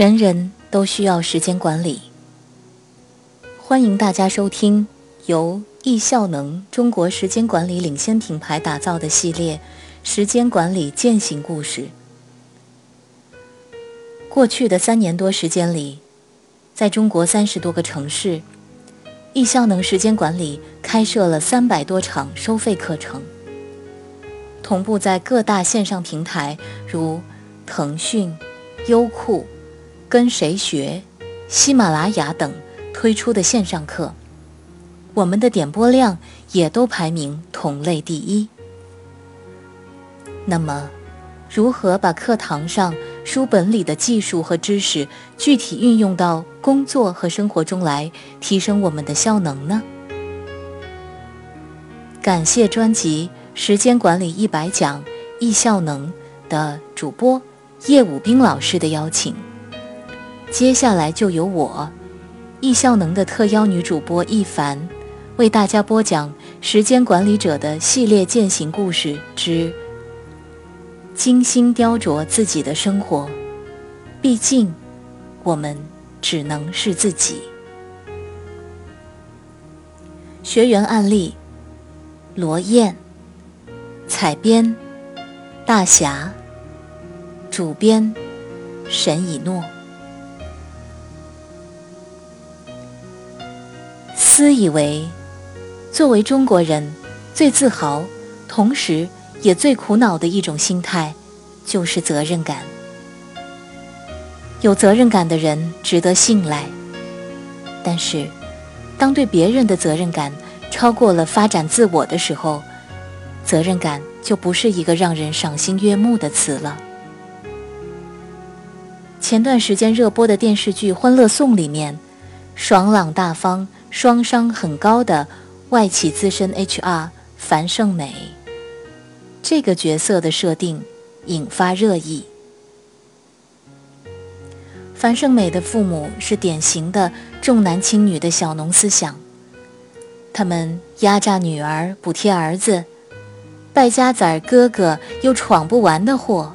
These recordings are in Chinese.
人人都需要时间管理。欢迎大家收听由易效能中国时间管理领先品牌打造的系列《时间管理践行故事》。过去的三年多时间里，在中国三十多个城市，易效能时间管理开设了三百多场收费课程，同步在各大线上平台如腾讯、优酷。跟谁学？喜马拉雅等推出的线上课，我们的点播量也都排名同类第一。那么，如何把课堂上书本里的技术和知识具体运用到工作和生活中来，提升我们的效能呢？感谢专辑《时间管理一百讲》易效能的主播叶武兵老师的邀请。接下来就由我，易效能的特邀女主播易凡，为大家播讲《时间管理者的系列践行故事之精心雕琢自己的生活》。毕竟，我们只能是自己。学员案例：罗燕，采编：大侠，主编：沈以诺。私以为，作为中国人，最自豪，同时也最苦恼的一种心态，就是责任感。有责任感的人值得信赖，但是，当对别人的责任感超过了发展自我的时候，责任感就不是一个让人赏心悦目的词了。前段时间热播的电视剧《欢乐颂》里面，爽朗大方。双商很高的外企资深 HR 樊胜美，这个角色的设定引发热议。樊胜美的父母是典型的重男轻女的小农思想，他们压榨女儿补贴儿子，败家子儿哥哥又闯不完的祸。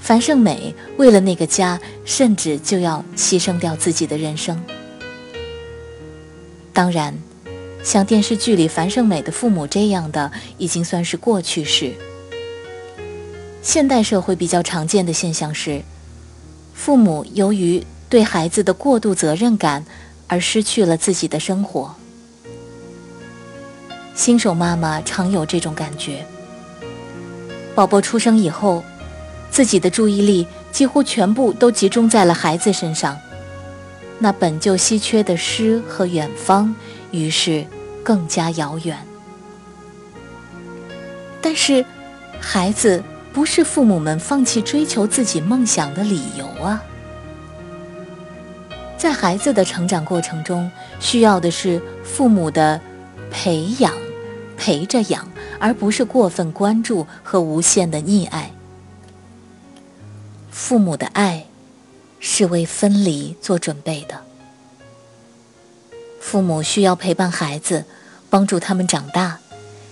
樊胜美为了那个家，甚至就要牺牲掉自己的人生。当然，像电视剧里樊胜美的父母这样的，已经算是过去式。现代社会比较常见的现象是，父母由于对孩子的过度责任感而失去了自己的生活。新手妈妈常有这种感觉：宝宝出生以后，自己的注意力几乎全部都集中在了孩子身上。那本就稀缺的诗和远方，于是更加遥远。但是，孩子不是父母们放弃追求自己梦想的理由啊！在孩子的成长过程中，需要的是父母的培养，陪着养，而不是过分关注和无限的溺爱。父母的爱。是为分离做准备的。父母需要陪伴孩子，帮助他们长大，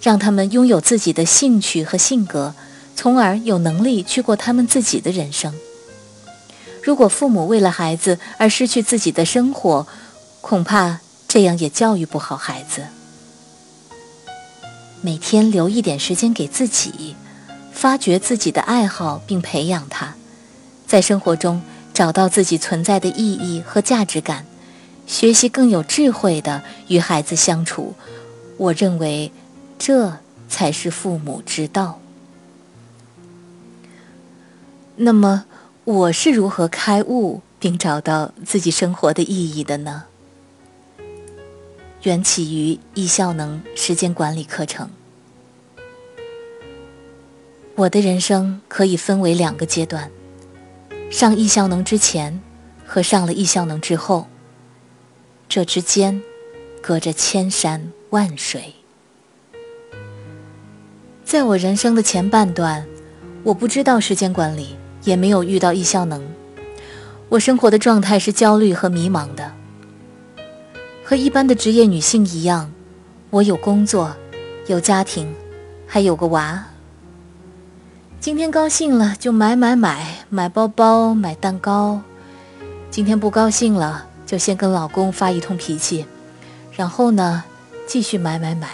让他们拥有自己的兴趣和性格，从而有能力去过他们自己的人生。如果父母为了孩子而失去自己的生活，恐怕这样也教育不好孩子。每天留一点时间给自己，发掘自己的爱好并培养他，在生活中。找到自己存在的意义和价值感，学习更有智慧的与孩子相处，我认为这才是父母之道。那么，我是如何开悟并找到自己生活的意义的呢？缘起于易效能时间管理课程。我的人生可以分为两个阶段。上易效能之前和上了易效能之后，这之间隔着千山万水。在我人生的前半段，我不知道时间管理，也没有遇到易效能。我生活的状态是焦虑和迷茫的，和一般的职业女性一样，我有工作，有家庭，还有个娃。今天高兴了就买买买，买包包，买蛋糕，今天不高兴了，就先跟老公发一通脾气，然后呢，继续买买买。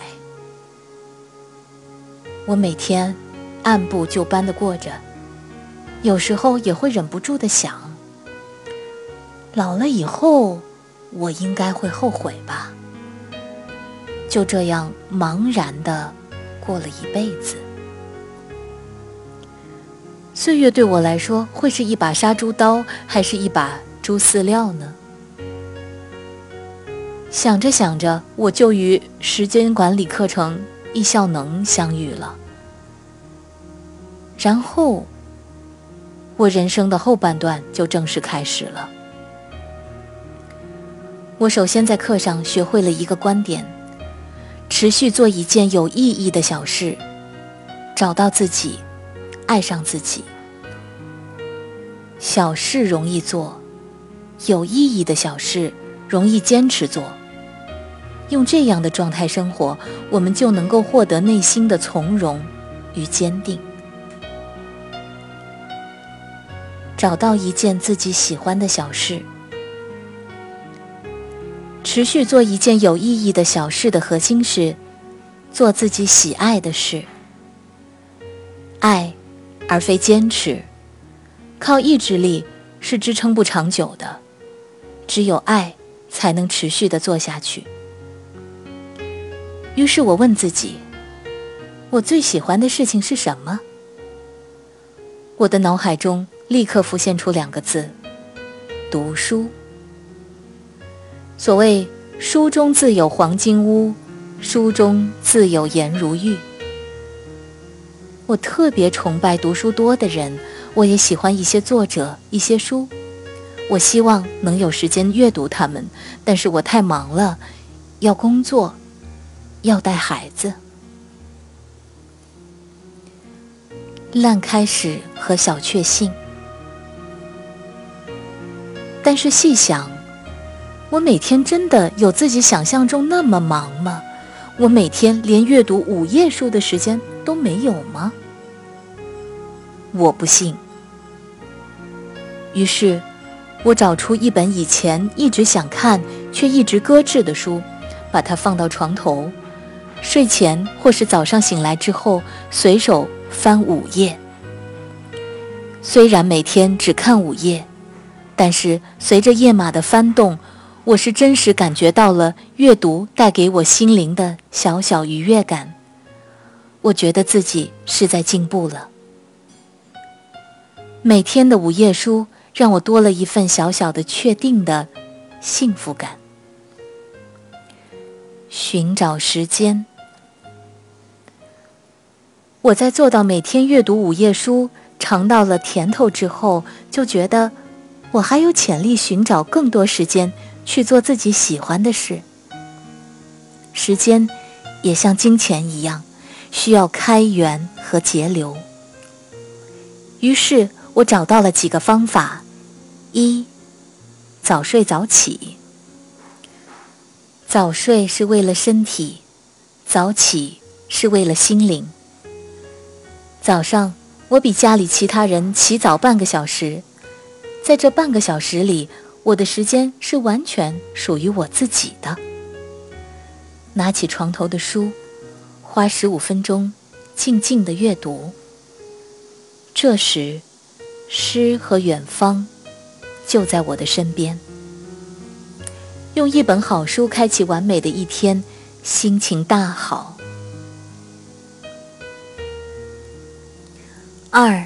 我每天按部就班的过着，有时候也会忍不住的想，老了以后我应该会后悔吧。就这样茫然的过了一辈子。岁月对我来说，会是一把杀猪刀，还是一把猪饲料呢？想着想着，我就与时间管理课程易效能相遇了。然后，我人生的后半段就正式开始了。我首先在课上学会了一个观点：持续做一件有意义的小事，找到自己。爱上自己，小事容易做，有意义的小事容易坚持做。用这样的状态生活，我们就能够获得内心的从容与坚定。找到一件自己喜欢的小事，持续做一件有意义的小事的核心是做自己喜爱的事，爱。而非坚持，靠意志力是支撑不长久的，只有爱才能持续的做下去。于是我问自己：我最喜欢的事情是什么？我的脑海中立刻浮现出两个字：读书。所谓“书中自有黄金屋，书中自有颜如玉”。我特别崇拜读书多的人，我也喜欢一些作者、一些书，我希望能有时间阅读他们，但是我太忙了，要工作，要带孩子。烂开始和小确幸，但是细想，我每天真的有自己想象中那么忙吗？我每天连阅读五页书的时间都没有吗？我不信。于是，我找出一本以前一直想看却一直搁置的书，把它放到床头，睡前或是早上醒来之后，随手翻五页。虽然每天只看五页，但是随着页码的翻动，我是真实感觉到了阅读带给我心灵的小小愉悦感。我觉得自己是在进步了。每天的午夜书让我多了一份小小的确定的幸福感。寻找时间，我在做到每天阅读午夜书，尝到了甜头之后，就觉得我还有潜力寻找更多时间去做自己喜欢的事。时间也像金钱一样，需要开源和节流。于是。我找到了几个方法：一、早睡早起。早睡是为了身体，早起是为了心灵。早上，我比家里其他人起早半个小时，在这半个小时里，我的时间是完全属于我自己的。拿起床头的书，花十五分钟静静的阅读。这时。诗和远方就在我的身边。用一本好书开启完美的一天，心情大好。二，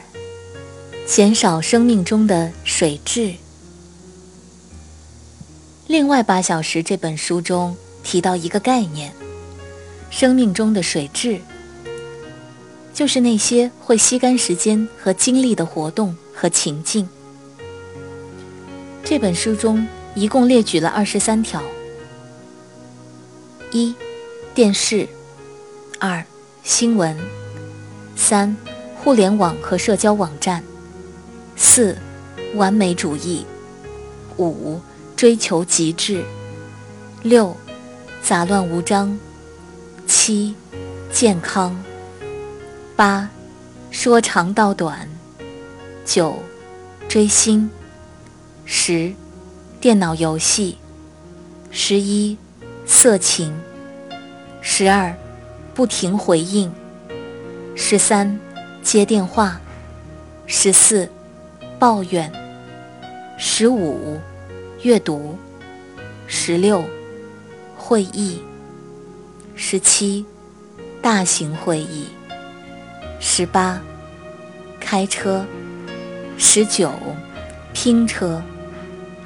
减少生命中的水质。另外八小时这本书中提到一个概念：生命中的水质，就是那些会吸干时间和精力的活动。和情境。这本书中一共列举了二十三条：一、电视；二、新闻；三、互联网和社交网站；四、完美主义；五、追求极致；六、杂乱无章；七、健康；八、说长道短。九，追星；十，电脑游戏；十一，色情；十二，不停回应；十三，接电话；十四，抱怨；十五，阅读；十六，会议；十七，大型会议；十八，开车；十九，拼车。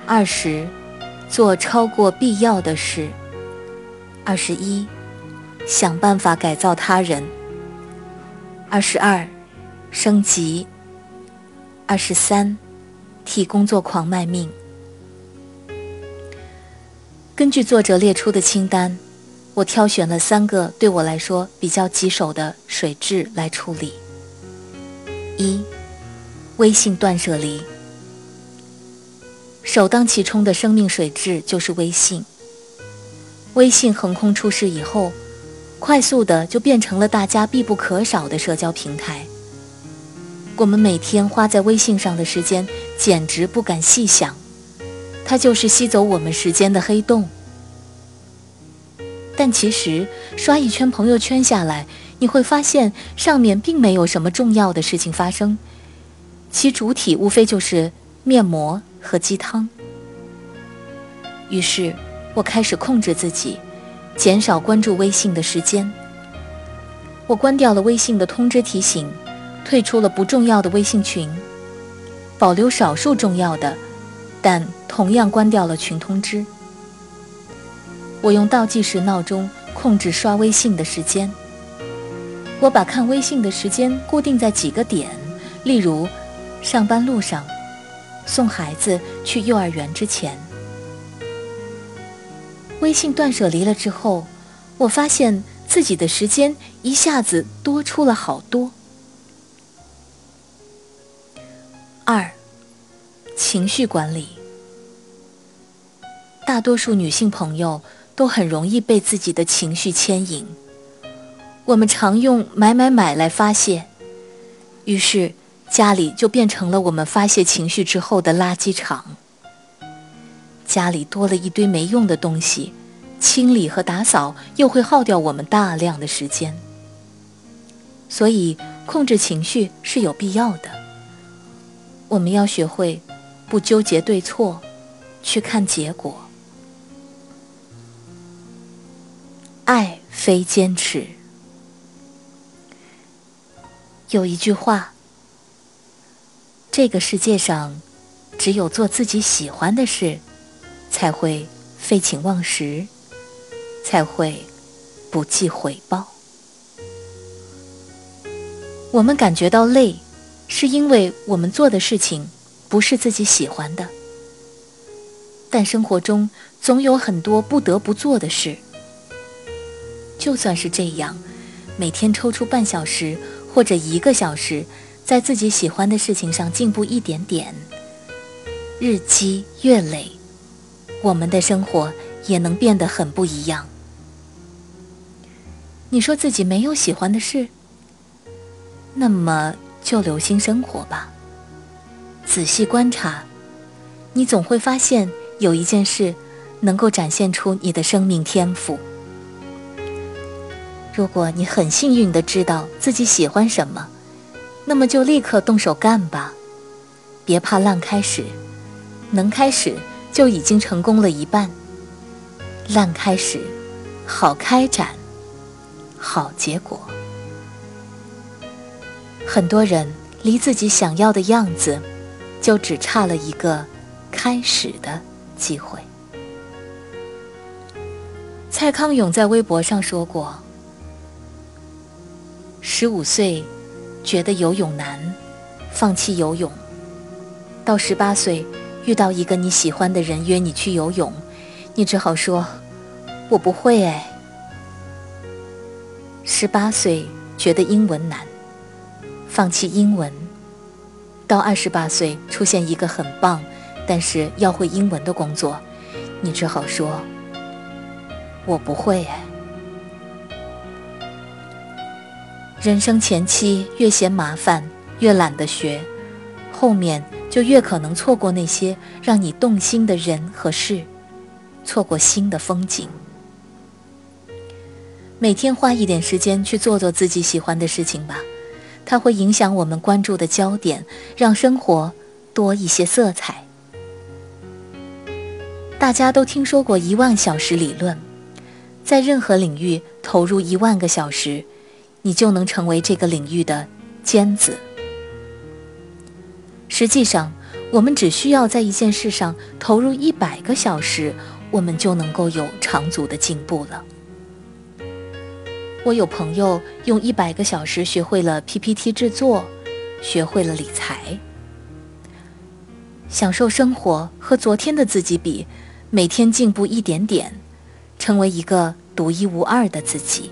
二十，做超过必要的事。二十一，想办法改造他人。二十二，升级。二十三，替工作狂卖命。根据作者列出的清单，我挑选了三个对我来说比较棘手的水质来处理。一，微信断舍离。首当其冲的生命水质就是微信。微信横空出世以后，快速的就变成了大家必不可少的社交平台。我们每天花在微信上的时间，简直不敢细想，它就是吸走我们时间的黑洞。但其实刷一圈朋友圈下来，你会发现上面并没有什么重要的事情发生，其主体无非就是面膜。和鸡汤。于是，我开始控制自己，减少关注微信的时间。我关掉了微信的通知提醒，退出了不重要的微信群，保留少数重要的，但同样关掉了群通知。我用倒计时闹钟控制刷微信的时间。我把看微信的时间固定在几个点，例如，上班路上。送孩子去幼儿园之前，微信断舍离了之后，我发现自己的时间一下子多出了好多。二，情绪管理。大多数女性朋友都很容易被自己的情绪牵引，我们常用买买买来发泄，于是。家里就变成了我们发泄情绪之后的垃圾场。家里多了一堆没用的东西，清理和打扫又会耗掉我们大量的时间。所以，控制情绪是有必要的。我们要学会不纠结对错，去看结果。爱非坚持。有一句话。这个世界上，只有做自己喜欢的事，才会废寝忘食，才会不计回报。我们感觉到累，是因为我们做的事情不是自己喜欢的。但生活中总有很多不得不做的事。就算是这样，每天抽出半小时或者一个小时。在自己喜欢的事情上进步一点点，日积月累，我们的生活也能变得很不一样。你说自己没有喜欢的事，那么就留心生活吧，仔细观察，你总会发现有一件事能够展现出你的生命天赋。如果你很幸运的知道自己喜欢什么，那么就立刻动手干吧，别怕烂开始，能开始就已经成功了一半。烂开始，好开展，好结果。很多人离自己想要的样子，就只差了一个开始的机会。蔡康永在微博上说过：“十五岁。”觉得游泳难，放弃游泳。到十八岁，遇到一个你喜欢的人约你去游泳，你只好说：“我不会哎。”十八岁觉得英文难，放弃英文。到二十八岁，出现一个很棒，但是要会英文的工作，你只好说：“我不会哎。”人生前期越嫌麻烦，越懒得学，后面就越可能错过那些让你动心的人和事，错过新的风景。每天花一点时间去做做自己喜欢的事情吧，它会影响我们关注的焦点，让生活多一些色彩。大家都听说过一万小时理论，在任何领域投入一万个小时，你就能成为这个领域的尖子。实际上，我们只需要在一件事上投入一百个小时，我们就能够有长足的进步了。我有朋友用一百个小时学会了 PPT 制作，学会了理财，享受生活，和昨天的自己比，每天进步一点点，成为一个独一无二的自己。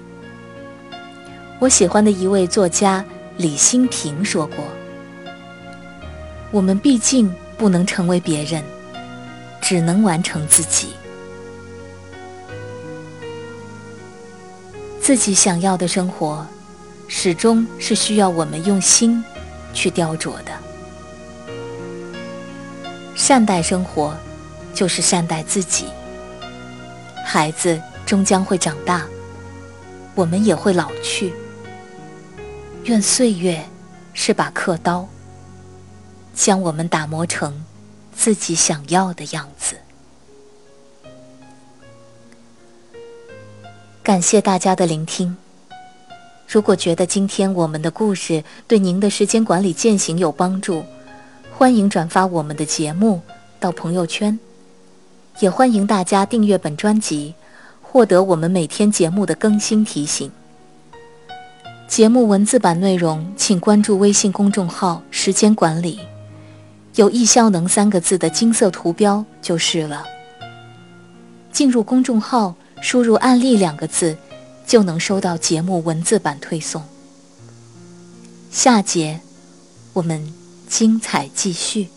我喜欢的一位作家李新平说过：“我们毕竟不能成为别人，只能完成自己。”自己想要的生活，始终是需要我们用心去雕琢的。善待生活，就是善待自己。孩子终将会长大，我们也会老去。愿岁月是把刻刀，将我们打磨成自己想要的样子。感谢大家的聆听。如果觉得今天我们的故事对您的时间管理践行有帮助，欢迎转发我们的节目到朋友圈，也欢迎大家订阅本专辑，获得我们每天节目的更新提醒。节目文字版内容，请关注微信公众号“时间管理”，有“易效能”三个字的金色图标就是了。进入公众号。输入“案例”两个字，就能收到节目文字版推送。下节我们精彩继续。